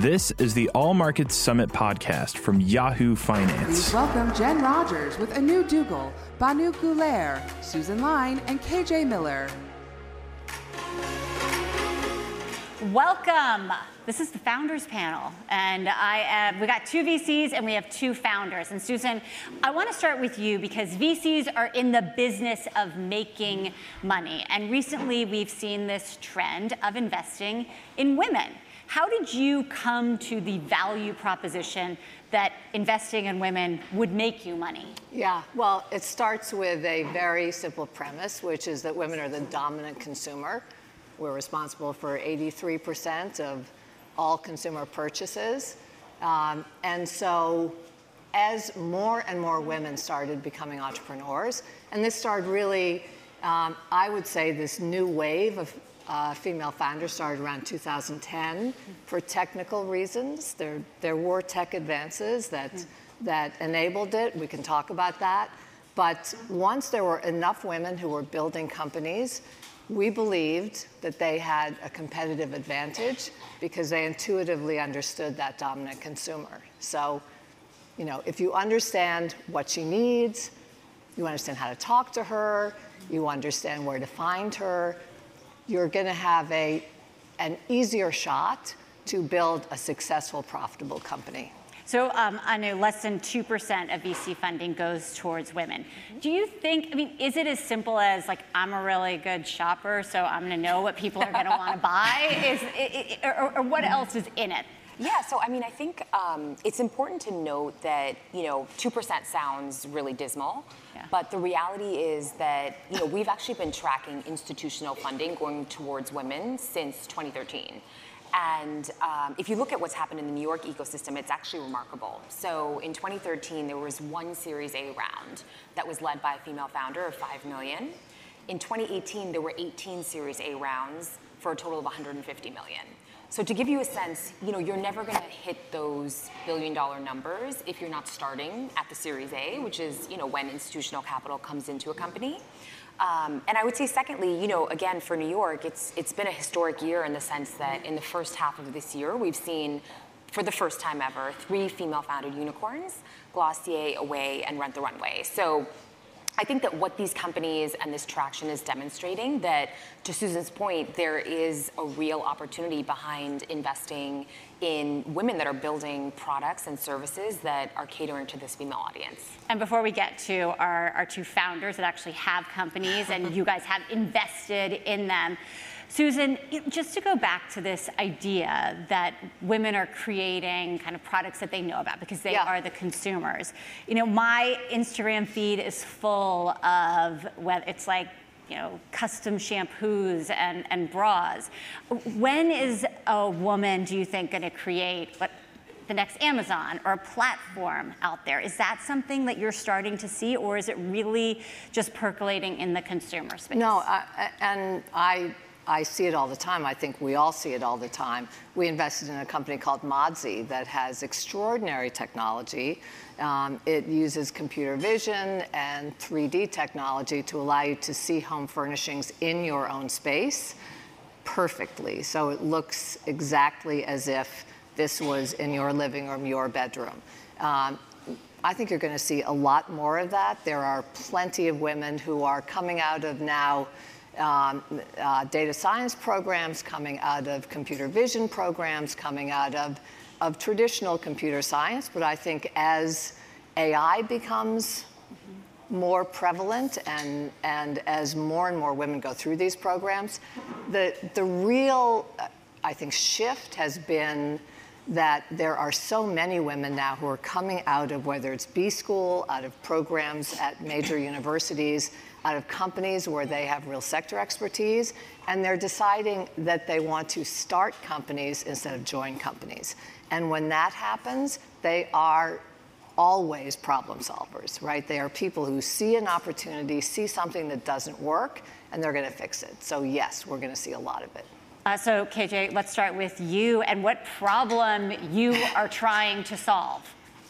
This is the All Markets Summit podcast from Yahoo Finance. Please welcome Jen Rogers with Anu Duggal, Banu Guler, Susan Lyne, and KJ Miller. Welcome. This is the founders panel, and I uh, we got two VCs and we have two founders. And Susan, I want to start with you because VCs are in the business of making money, and recently we've seen this trend of investing in women. How did you come to the value proposition that investing in women would make you money? Yeah, well, it starts with a very simple premise, which is that women are the dominant consumer. We're responsible for 83% of all consumer purchases. Um, and so, as more and more women started becoming entrepreneurs, and this started really, um, I would say, this new wave of uh, female founders started around 2010 for technical reasons. There, there were tech advances that, that enabled it. We can talk about that. But once there were enough women who were building companies, we believed that they had a competitive advantage because they intuitively understood that dominant consumer. So, you know, if you understand what she needs, you understand how to talk to her, you understand where to find her, you're going to have a, an easier shot to build a successful, profitable company. So um, I know less than 2% of VC funding goes towards women. Do you think, I mean, is it as simple as like, I'm a really good shopper, so I'm gonna know what people are gonna wanna buy? Is, it, it, or, or what else is in it? Yeah, so I mean, I think um, it's important to note that, you know, 2% sounds really dismal. But the reality is that, you know, we've actually been tracking institutional funding going towards women since 2013. And um, if you look at what's happened in the New York ecosystem, it's actually remarkable. So in 2013, there was one Series A round that was led by a female founder of 5 million. In 2018, there were 18 Series A rounds for a total of 150 million. So to give you a sense, you know, you're never going to hit those billion dollar numbers if you're not starting at the Series A, which is, you know, when institutional capital comes into a company. Um, and I would say, secondly, you know, again for New York, it's it's been a historic year in the sense that in the first half of this year, we've seen, for the first time ever, three female-founded unicorns: Glossier, Away, and Rent the Runway. So I think that what these companies and this traction is demonstrating that, to Susan's point, there is a real opportunity behind investing in women that are building products and services that are catering to this female audience. And before we get to our, our two founders that actually have companies and you guys have invested in them, Susan, just to go back to this idea that women are creating kind of products that they know about because they yeah. are the consumers. You know, my Instagram feed is full of whether it's like you know, custom shampoos and, and bras. When is a woman, do you think, going to create what the next Amazon or a platform out there? Is that something that you're starting to see, or is it really just percolating in the consumer space? No, I, and I I see it all the time. I think we all see it all the time. We invested in a company called Modsy that has extraordinary technology. Um, it uses computer vision and 3D technology to allow you to see home furnishings in your own space perfectly. So it looks exactly as if this was in your living room, your bedroom. Um, I think you're going to see a lot more of that. There are plenty of women who are coming out of now um, uh, data science programs, coming out of computer vision programs, coming out of, of traditional computer science. But I think as AI becomes more prevalent and, and as more and more women go through these programs, the, the real, uh, I think, shift has been that there are so many women now who are coming out of whether it's B school, out of programs at major universities, out of companies where they have real sector expertise, and they're deciding that they want to start companies instead of join companies. And when that happens, they are always problem solvers, right? They are people who see an opportunity, see something that doesn't work, and they're going to fix it. So, yes, we're going to see a lot of it. Uh, so, KJ, let's start with you and what problem you are trying to solve.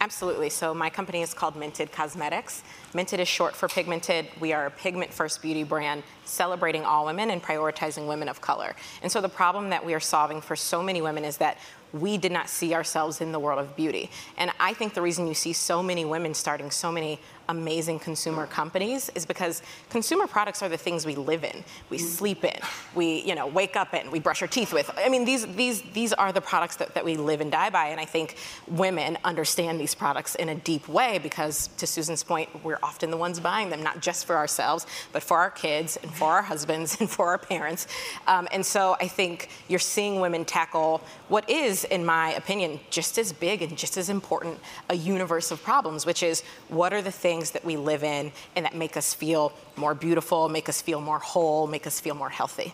Absolutely. So, my company is called Mented Cosmetics. Mented is short for pigmented. We are a pigment first beauty brand celebrating all women and prioritizing women of color. And so the problem that we are solving for so many women is that we did not see ourselves in the world of beauty. And I think the reason you see so many women starting so many amazing consumer companies is because consumer products are the things we live in, we mm-hmm. sleep in, we you know wake up in, we brush our teeth with. I mean these these these are the products that, that we live and die by, and I think women understand these products in a deep way because to Susan's point, we're often the ones buying them, not just for ourselves, but for our kids and for our husbands and for our parents. Um, and so I think you're seeing women tackle what is, in my opinion, just as big and just as important a universe of problems, which is what are the things things that we live in and that make us feel more beautiful, make us feel more whole, make us feel more healthy.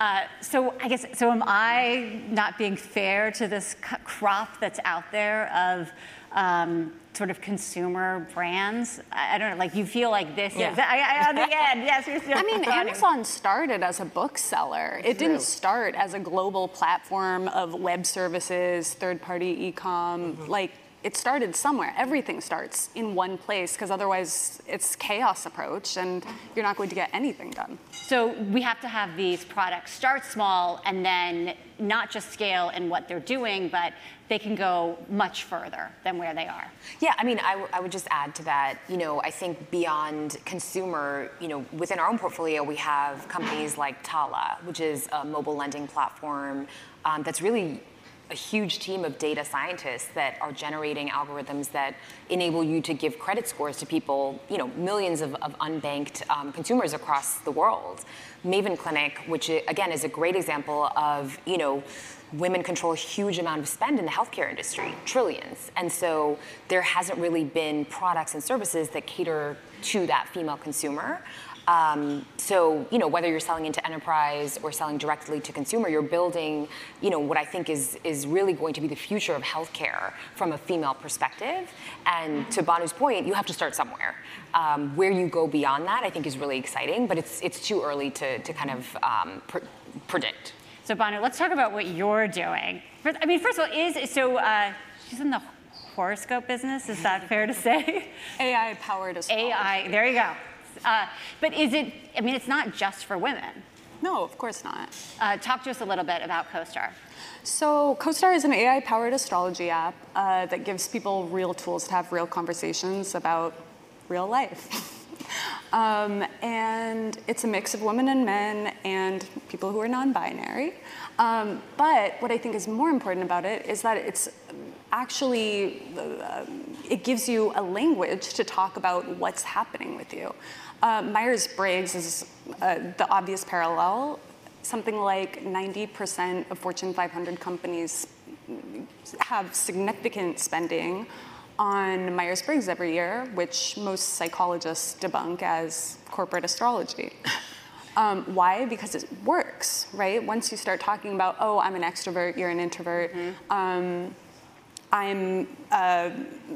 Uh, so I guess so. Am I not being fair to this crop that's out there of um, sort of consumer brands? I, I, don't know. Like you feel like this yeah. is I, I, on the end. Yes. I mean, Amazon started as a bookseller. It didn't start as a global platform of web services, third-party e-com. Mm-hmm. Like it started somewhere. Everything starts in one place because otherwise it's chaos approach and you're not going to get anything done. So we have to have these products start small and then not just scale in what they're doing, but they can go much further than where they are. Yeah, I mean, I, w- I would just add to that, you know, I think beyond consumer, you know, within our own portfolio, we have companies like Tala, which is a mobile lending platform um, that's really a huge team of data scientists that are generating algorithms that enable you to give credit scores to people, you know, millions of, of unbanked um, consumers across the world. Maven Clinic, which again is a great example of, you know, women control a huge amount of spend in the healthcare industry, trillions. And so there hasn't really been products and services that cater to that female consumer. Um, so, you know, whether you're selling into enterprise or selling directly to consumer, you're building, you know, what I think is is really going to be the future of healthcare from a female perspective. And to Banu's point, you have to start somewhere. Um, where you go beyond that, I think, is really exciting, but it's it's too early to to kind of um, pr- predict. So, Banu, let's talk about what you're doing. I mean, first of all, is so uh, she's in the horoscope business. Is that fair to say? AI powered astrology. AI. There you go. Uh, but is it, I mean, it's not just for women. No, of course not. Uh, talk to us a little bit about Co-Star. So, Co-Star is an AI powered astrology app uh, that gives people real tools to have real conversations about real life. um, and it's a mix of women and men and people who are non binary. Um, but what I think is more important about it is that it's actually, uh, it gives you a language to talk about what's happening with you. Uh, Myers Briggs is uh, the obvious parallel. Something like 90% of Fortune 500 companies have significant spending on Myers Briggs every year, which most psychologists debunk as corporate astrology. Um, why? Because it works, right? Once you start talking about, oh, I'm an extrovert, you're an introvert, mm-hmm. um, I'm uh,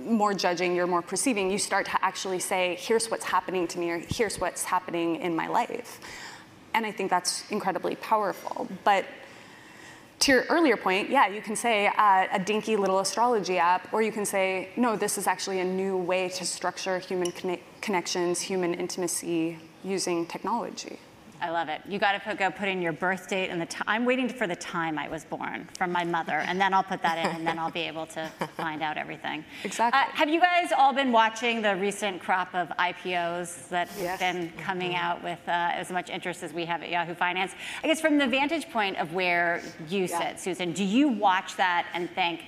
more judging, you're more perceiving, you start to actually say, here's what's happening to me, or here's what's happening in my life. And I think that's incredibly powerful. But to your earlier point, yeah, you can say uh, a dinky little astrology app, or you can say, no, this is actually a new way to structure human conne- connections, human intimacy using technology. I love it. You got to put, go put in your birth date and the time. I'm waiting for the time I was born from my mother, and then I'll put that in, and then I'll be able to, to find out everything. Exactly. Uh, have you guys all been watching the recent crop of IPOs that yes. have been coming mm-hmm. out with uh, as much interest as we have at Yahoo Finance? I guess from the vantage point of where you yeah. sit, Susan, do you watch that and think,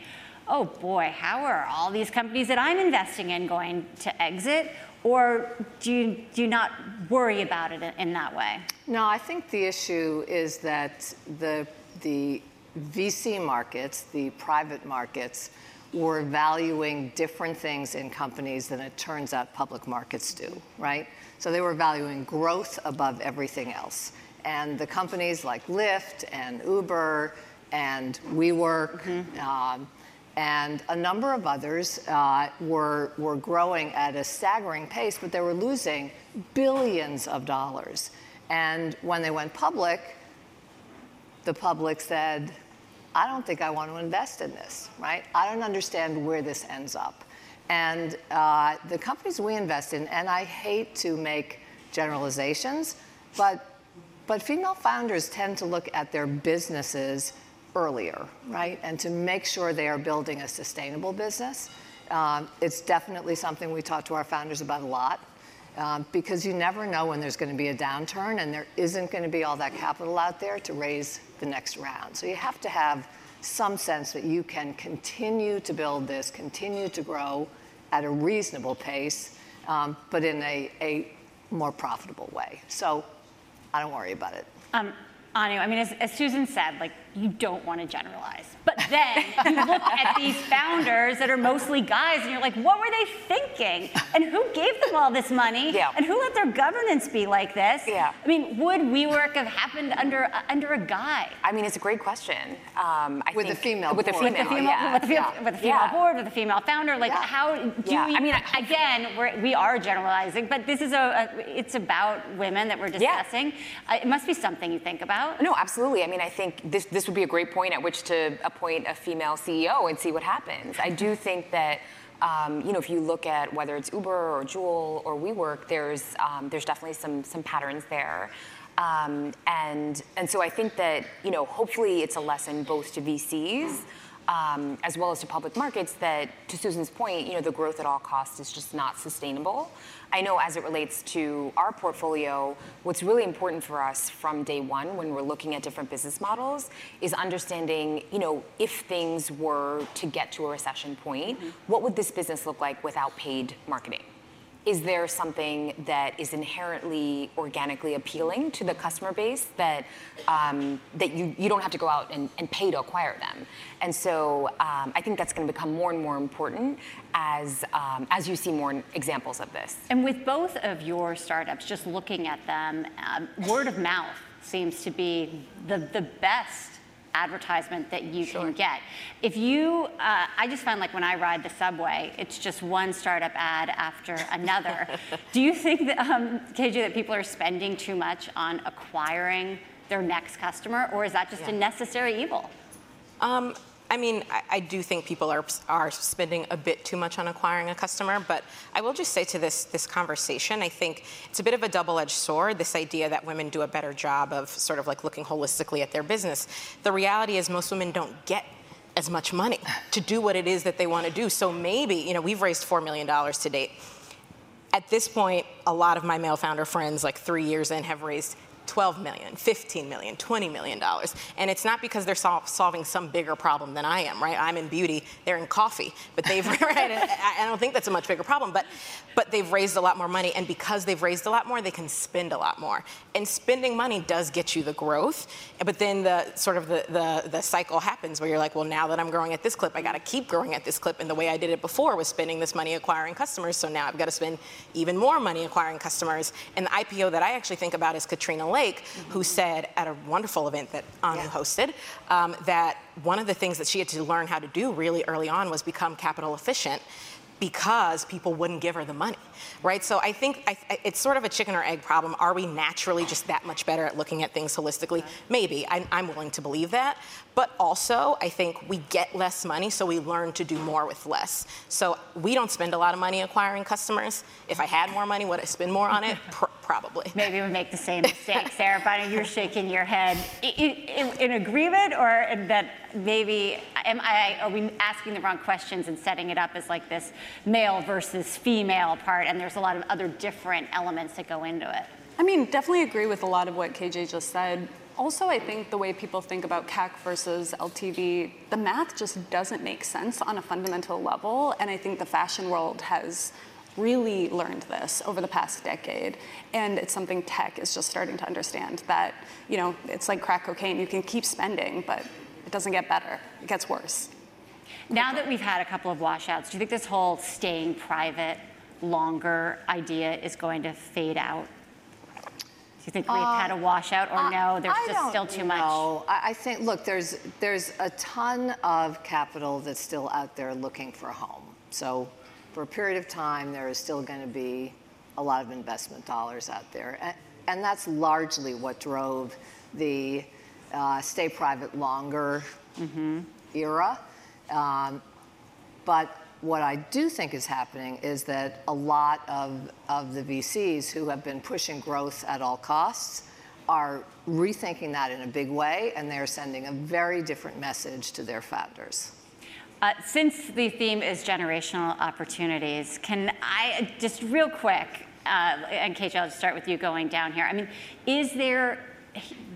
oh boy, how are all these companies that I'm investing in going to exit? Or do you, do you not worry about it in that way? No, I think the issue is that the, the VC markets, the private markets, were valuing different things in companies than it turns out public markets do, right? So they were valuing growth above everything else. And the companies like Lyft and Uber and WeWork, mm-hmm. um, and a number of others uh, were, were growing at a staggering pace, but they were losing billions of dollars. And when they went public, the public said, I don't think I want to invest in this, right? I don't understand where this ends up. And uh, the companies we invest in, and I hate to make generalizations, but but female founders tend to look at their businesses earlier, right? And to make sure they are building a sustainable business. Um, it's definitely something we talk to our founders about a lot. Um, because you never know when there's going to be a downturn and there isn't going to be all that capital out there to raise the next round. So you have to have some sense that you can continue to build this, continue to grow at a reasonable pace, um, but in a, a more profitable way. So I don't worry about it. Um, Anu, I mean, as, as, Susan said, like you don't want to generalize, but then you look at these founders that are mostly guys, and you're like, what were they thinking? And who gave them all this money? Yeah. And who let their governance be like this? Yeah. I mean, would WeWork have happened under uh, under a guy? I mean, it's a great question. Um, I with think, a female with board. a female, with the female, yeah. with the female, yeah. with the female yeah. board, with the female founder. Like, Yeah. how do Yeah. you? I mean, again, we're, we are generalizing, but this is a, a it's about women that we're Yeah. discussing. Uh, it must be something you think about. No, absolutely. I mean, I think this, this would be a great point at which to appoint a female CEO and see what happens. I do think that. Um, you know, if you look at whether it's Uber or Juul or WeWork, there's um, there's definitely some some patterns there, um, and and so I think that you know hopefully it's a lesson both to VCs um, as well as to public markets that, to Susan's point, you know, the growth at all costs is just not sustainable. I know as it relates to our portfolio, what's really important for us from day one when we're looking at different business models is understanding, you know, if things were to get to a recession point, what would this business look like without paid marketing? Is there something that is inherently organically appealing to the customer base that um, that you, you don't have to go out and, and pay to acquire them? And so um, I think that's going to become more and more important as um, as you see more examples of this. And with both of your startups, just looking at them, um, word of mouth seems to be the, the best advertisement that you can get. If you, uh, I just find like when I ride the subway, it's just one startup ad after another. Do you think that, um, KJ, that people are spending too much on acquiring their next customer, or is that just a necessary evil? Um, I mean, I, I do think people are are spending a bit too much on acquiring a customer, but I will just say to this this conversation, I think it's a bit of a double-edged sword. This idea that women do a better job of sort of like looking holistically at their business. The reality is, most women don't get as much money to do what it is that they want to do. So maybe, you know, we've raised four million dollars to date. At this point, a lot of my male founder friends, like three years in, have raised 12 million, 15 million, 20 million dollars. And it's not because they're sol- solving some bigger problem than I am, right? I'm in beauty, they're in coffee, but they've right, I, don't think that's a much bigger problem, but but they've raised a lot more money and because they've raised a lot more, they can spend a lot more. And spending money does get you the growth, but then the sort of the the, the cycle happens where you're like, well, now that I'm growing at this clip, I got to keep growing at this clip and the way I did it before was spending this money acquiring customers, so now I've got to spend even more money acquiring customers. And the IPO that I actually think about is Katrina Lake, who said at a wonderful event that Anu hosted um, that one of the things that she had to learn how to do really early on was become capital efficient because people wouldn't give her the money, right? So I think I, I- it's sort of a chicken or egg problem. Are we naturally just that much better at looking at things holistically? Maybe. I'm, I'm willing to believe that. But also, I think we get less money, so we learn to do more with less. So we don't spend a lot of money acquiring customers. If I had more money, would I spend more on it? Pr- probably. Maybe we make the same mistake, Sarah. But you're shaking your head I- I- in, in agreement, or that maybe am I? Are we asking the wrong questions and setting it up as like this male versus female part? And there's a lot of other different elements that go into it. I mean, definitely agree with a lot of what KJ just said. Also, I think the way people think about CAC versus LTV, the math just doesn't make sense on a fundamental level. And I think the fashion world has really learned this over the past decade. And it's something tech is just starting to understand that, you know, it's like crack cocaine. You can keep spending, but it doesn't get better, it gets worse. Now that we've had a couple of washouts, do you think this whole staying private longer idea is going to fade out? Do you think we've uh, had a washout, or no, there's I just still too much? know. I, I think, look, there's there's a ton of capital that's still out there looking for a home. So, for a period of time, there is still going to be a lot of investment dollars out there, and, and that's largely what drove the uh, stay private longer era. Um, but what I do think is happening is that a lot of, of the VCs who have been pushing growth at all costs are rethinking that in a big way, and they're sending a very different message to their founders. Uh, since the theme is generational opportunities, can I just real quick, uh, and KJ, I'll just start with you going down here. I mean, is there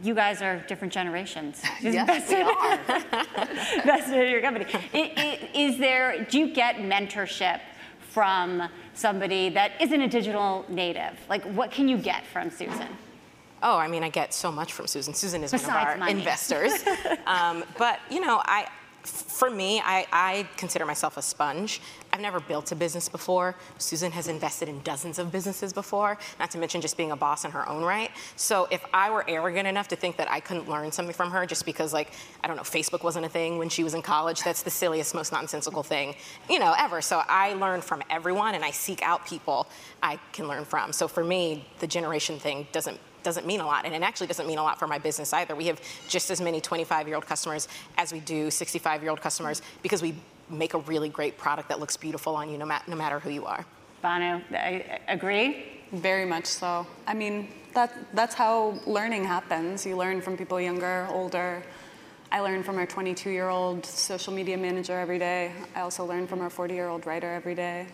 you guys are different generations. yes, we are. invested in your company. Is there? Do you get mentorship from somebody that isn't a digital native? Like, what can you get from Susan? Oh, I mean, I get so much from Susan. Susan is Besides one of our money. investors. um, but you know, I for me, I, I, consider myself a sponge. I've never built a business before. Susan has invested in dozens of businesses before, not to mention just being a boss in her own right. So if I were arrogant enough to think that I couldn't learn something from her just because, like, I don't know, Facebook wasn't a thing when she was in college, that's the silliest, most nonsensical thing, you know, ever. So I learn from everyone and I seek out people I can learn from. So for me, the generation thing doesn't doesn't mean a lot. And it actually doesn't mean a lot for my business either. We have just as many 25 year old customers as we do 65 year old customers because we make a really great product that looks beautiful on you no, ma- no matter who you are. Banu, I agree? Very much so. I mean, that, that's how learning happens. You learn from people younger, older. I learn from our 22 year old social media manager every day. I also learn from our 40 year old writer every day.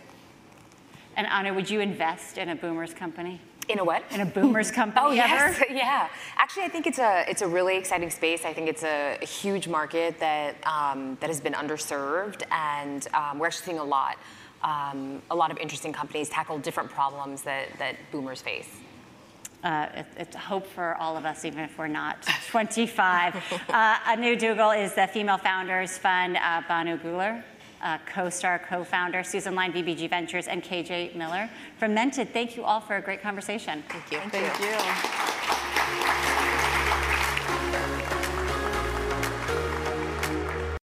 And Anna, would you invest in a boomers company? In a what? In a boomers company oh, yes. Yeah. Actually, I think it's a it's a really exciting space. I think it's a, a huge market that um, that has been underserved, and um, we're actually seeing a lot um, a lot of interesting companies tackle different problems that that boomers face. Uh, it, it's hope for all of us, even if we're not 25. uh, Anu Duggal is the Female Founders Fund. Uh, Banu Guler uh, co-star, co-founder, Susan Lyne, BBG Ventures, and KJ Miller from Mented. Thank you all for a great conversation. Thank you. Thank, Thank you. you.